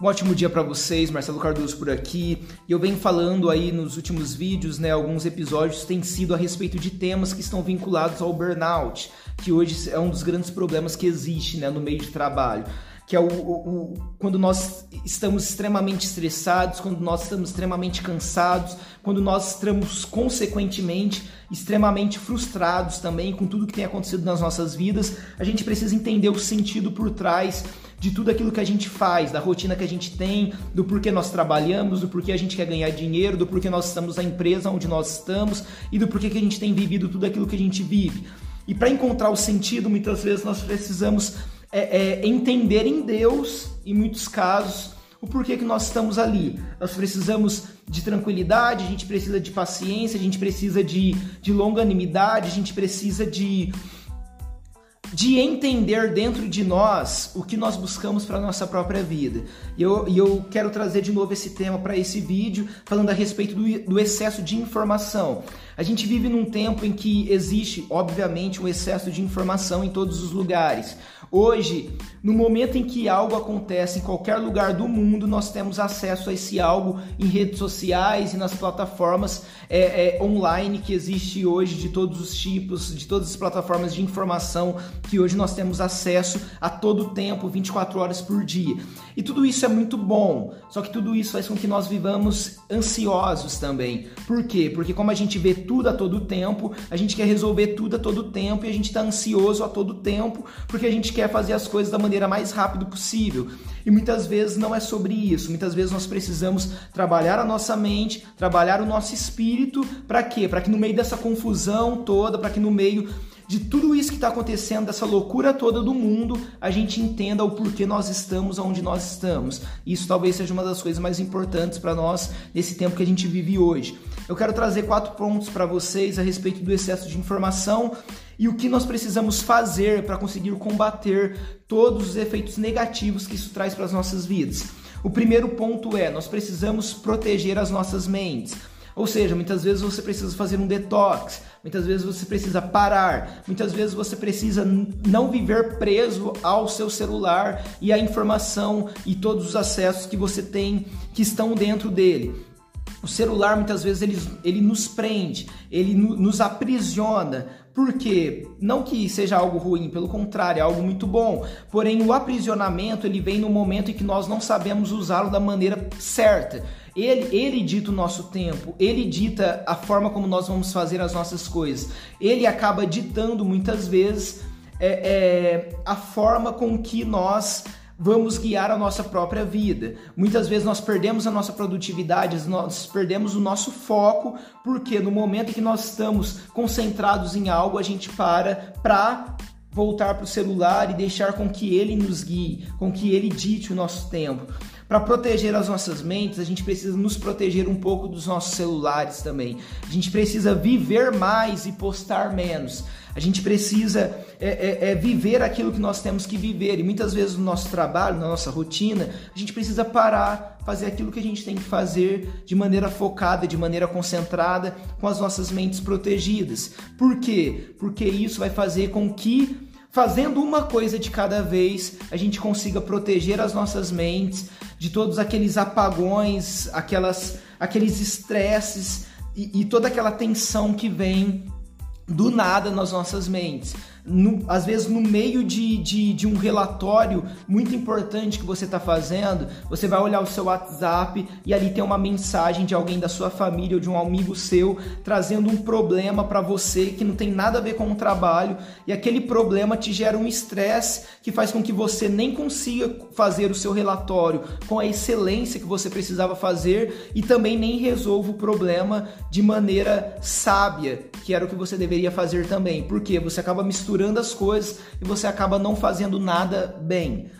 Um ótimo dia para vocês, Marcelo Cardoso por aqui. Eu venho falando aí nos últimos vídeos, né, alguns episódios têm sido a respeito de temas que estão vinculados ao burnout, que hoje é um dos grandes problemas que existe, né, no meio de trabalho que é o, o, o, quando nós estamos extremamente estressados, quando nós estamos extremamente cansados, quando nós estamos consequentemente extremamente frustrados também com tudo que tem acontecido nas nossas vidas, a gente precisa entender o sentido por trás de tudo aquilo que a gente faz, da rotina que a gente tem, do porquê nós trabalhamos, do porquê a gente quer ganhar dinheiro, do porquê nós estamos na empresa onde nós estamos e do porquê que a gente tem vivido tudo aquilo que a gente vive. E para encontrar o sentido, muitas vezes nós precisamos é, é, entender em Deus, em muitos casos, o porquê que nós estamos ali. Nós precisamos de tranquilidade, a gente precisa de paciência, a gente precisa de, de longanimidade, a gente precisa de, de entender dentro de nós o que nós buscamos para a nossa própria vida. E eu, eu quero trazer de novo esse tema para esse vídeo, falando a respeito do, do excesso de informação. A gente vive num tempo em que existe, obviamente, um excesso de informação em todos os lugares. Hoje, no momento em que algo acontece em qualquer lugar do mundo, nós temos acesso a esse algo em redes sociais e nas plataformas é, é, online que existe hoje de todos os tipos, de todas as plataformas de informação que hoje nós temos acesso a todo tempo, 24 horas por dia. E tudo isso é muito bom, só que tudo isso faz com que nós vivamos ansiosos também. Por quê? Porque como a gente vê tudo a todo tempo, a gente quer resolver tudo a todo tempo e a gente está ansioso a todo tempo porque a gente quer fazer as coisas da maneira mais rápida possível. E muitas vezes não é sobre isso. Muitas vezes nós precisamos trabalhar a nossa mente, trabalhar o nosso espírito, para quê? Para que no meio dessa confusão toda, para que no meio de tudo isso que está acontecendo, dessa loucura toda do mundo, a gente entenda o porquê nós estamos onde nós estamos. Isso talvez seja uma das coisas mais importantes para nós nesse tempo que a gente vive hoje. Eu quero trazer quatro pontos para vocês a respeito do excesso de informação e o que nós precisamos fazer para conseguir combater todos os efeitos negativos que isso traz para as nossas vidas. O primeiro ponto é: nós precisamos proteger as nossas mentes. Ou seja, muitas vezes você precisa fazer um detox, muitas vezes você precisa parar, muitas vezes você precisa não viver preso ao seu celular e à informação e todos os acessos que você tem que estão dentro dele. O celular muitas vezes ele, ele nos prende, ele nos aprisiona. Por quê? Não que seja algo ruim, pelo contrário, é algo muito bom. Porém, o aprisionamento ele vem no momento em que nós não sabemos usá-lo da maneira certa. Ele, ele dita o nosso tempo, ele dita a forma como nós vamos fazer as nossas coisas. Ele acaba ditando muitas vezes é, é, a forma com que nós vamos guiar a nossa própria vida. Muitas vezes nós perdemos a nossa produtividade, nós perdemos o nosso foco, porque no momento que nós estamos concentrados em algo, a gente para para voltar para o celular e deixar com que ele nos guie, com que ele dite o nosso tempo. Para proteger as nossas mentes, a gente precisa nos proteger um pouco dos nossos celulares também. A gente precisa viver mais e postar menos. A gente precisa é, é, é viver aquilo que nós temos que viver. E muitas vezes no nosso trabalho, na nossa rotina, a gente precisa parar, fazer aquilo que a gente tem que fazer de maneira focada, de maneira concentrada, com as nossas mentes protegidas. Por quê? Porque isso vai fazer com que fazendo uma coisa de cada vez, a gente consiga proteger as nossas mentes de todos aqueles apagões, aquelas, aqueles estresses e, e toda aquela tensão que vem do nada nas nossas mentes no, às vezes no meio de, de, de, um relatório muito importante que você está fazendo, você vai olhar o seu WhatsApp e ali tem uma mensagem de alguém da sua família ou de um amigo seu trazendo um problema para você que não tem nada a ver com o trabalho e aquele problema te gera um estresse que faz com que você nem consiga fazer o seu relatório com a excelência que você precisava fazer e também nem resolva o problema de maneira sábia, que era o que você deveria fazer também. Porque você acaba misturando as coisas e você acaba não fazendo nada bem.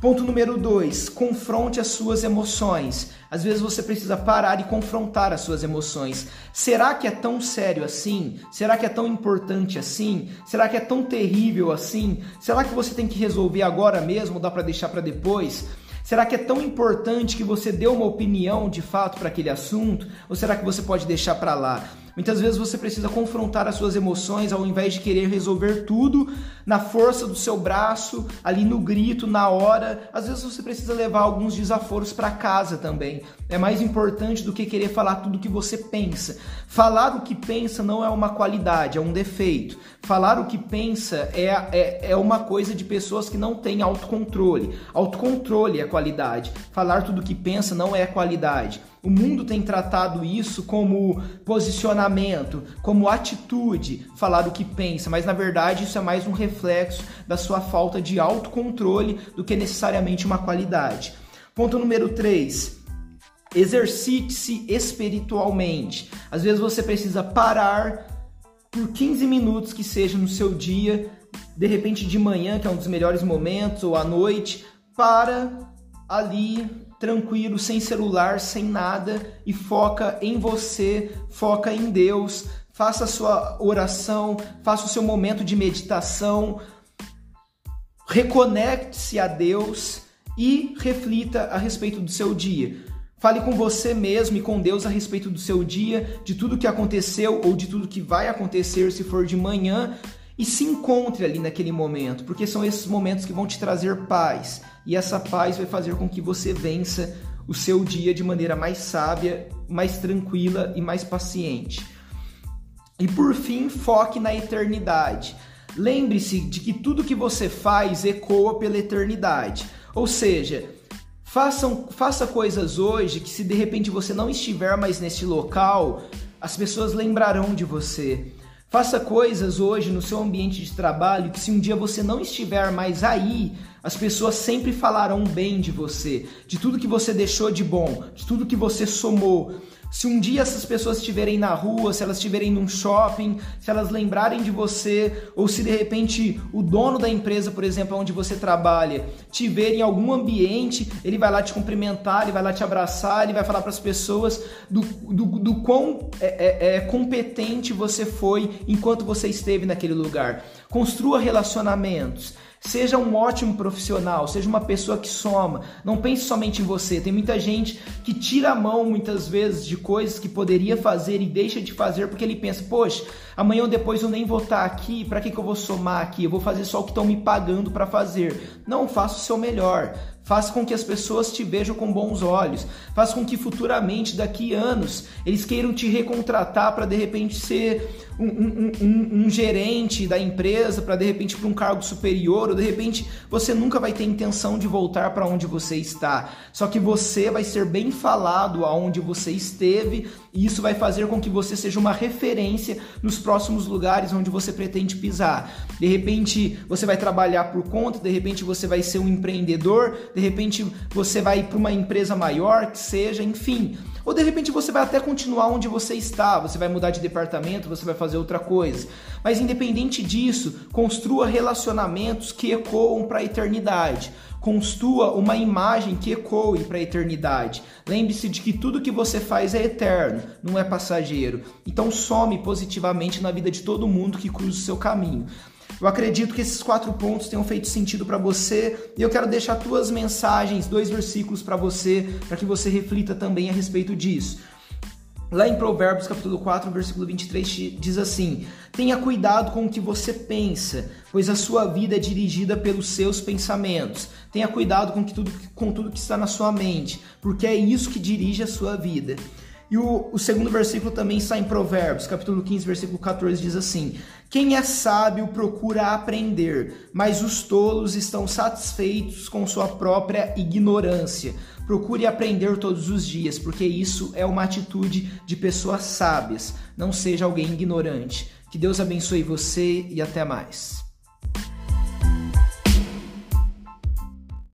Ponto número dois, confronte as suas emoções. Às vezes você precisa parar e confrontar as suas emoções. Será que é tão sério assim? Será que é tão importante assim? Será que é tão terrível assim? Será que você tem que resolver agora mesmo? Dá para deixar para depois? Será que é tão importante que você dê uma opinião de fato para aquele assunto? Ou será que você pode deixar para lá? Muitas vezes você precisa confrontar as suas emoções ao invés de querer resolver tudo na força do seu braço, ali no grito, na hora. Às vezes você precisa levar alguns desaforos para casa também. É mais importante do que querer falar tudo o que você pensa. Falar o que pensa não é uma qualidade, é um defeito. Falar o que pensa é, é, é uma coisa de pessoas que não têm autocontrole. Autocontrole é qualidade. Falar tudo o que pensa não é qualidade. O mundo tem tratado isso como posicionamento, como atitude, falar o que pensa, mas na verdade isso é mais um reflexo da sua falta de autocontrole do que necessariamente uma qualidade. Ponto número 3. Exercite-se espiritualmente. Às vezes você precisa parar por 15 minutos que seja no seu dia, de repente de manhã, que é um dos melhores momentos, ou à noite, para ali tranquilo, sem celular, sem nada e foca em você, foca em Deus. Faça a sua oração, faça o seu momento de meditação, reconecte-se a Deus e reflita a respeito do seu dia. Fale com você mesmo e com Deus a respeito do seu dia, de tudo que aconteceu ou de tudo que vai acontecer se for de manhã e se encontre ali naquele momento, porque são esses momentos que vão te trazer paz e essa paz vai fazer com que você vença o seu dia de maneira mais sábia, mais tranquila e mais paciente. E por fim, foque na eternidade. Lembre-se de que tudo que você faz ecoa pela eternidade. Ou seja, façam, faça coisas hoje que se de repente você não estiver mais neste local, as pessoas lembrarão de você. Faça coisas hoje no seu ambiente de trabalho que se um dia você não estiver mais aí, as pessoas sempre falarão bem de você, de tudo que você deixou de bom, de tudo que você somou. Se um dia essas pessoas estiverem na rua, se elas estiverem num shopping, se elas lembrarem de você, ou se de repente o dono da empresa, por exemplo, onde você trabalha, te ver em algum ambiente, ele vai lá te cumprimentar, ele vai lá te abraçar, ele vai falar para as pessoas do, do, do quão é, é, é, competente você foi enquanto você esteve naquele lugar. Construa relacionamentos. Seja um ótimo profissional, seja uma pessoa que soma. Não pense somente em você. Tem muita gente que tira a mão muitas vezes de coisas que poderia fazer e deixa de fazer porque ele pensa: poxa, amanhã ou depois eu nem vou estar aqui, para que, que eu vou somar aqui? Eu vou fazer só o que estão me pagando para fazer. Não, faça o seu melhor. Faça com que as pessoas te vejam com bons olhos. Faça com que futuramente, daqui anos, eles queiram te recontratar para de repente ser um, um, um, um gerente da empresa, para de repente para um cargo superior, ou de repente você nunca vai ter intenção de voltar para onde você está. Só que você vai ser bem falado aonde você esteve e isso vai fazer com que você seja uma referência nos próximos lugares onde você pretende pisar. De repente você vai trabalhar por conta, de repente você vai ser um empreendedor, de repente você vai para uma empresa maior, que seja, enfim. Ou de repente você vai até continuar onde você está, você vai mudar de departamento, você vai fazer outra coisa. Mas independente disso, construa relacionamentos que ecoam para a eternidade. Construa uma imagem que ecoe para a eternidade. Lembre-se de que tudo que você faz é eterno, não é passageiro. Então some positivamente na vida de todo mundo que cruza o seu caminho. Eu acredito que esses quatro pontos tenham feito sentido para você e eu quero deixar duas mensagens, dois versículos para você, para que você reflita também a respeito disso. Lá em Provérbios capítulo 4, versículo 23 diz assim: Tenha cuidado com o que você pensa, pois a sua vida é dirigida pelos seus pensamentos. Tenha cuidado com, que tudo, com tudo que está na sua mente, porque é isso que dirige a sua vida. E o, o, segundo versículo também está em Provérbios, capítulo 15, versículo 14, diz assim: Quem é sábio procura aprender, mas os tolos estão satisfeitos com sua própria ignorância. Procure aprender todos os dias, porque isso é uma atitude de pessoas sábias. Não seja alguém ignorante. Que Deus abençoe você e até mais.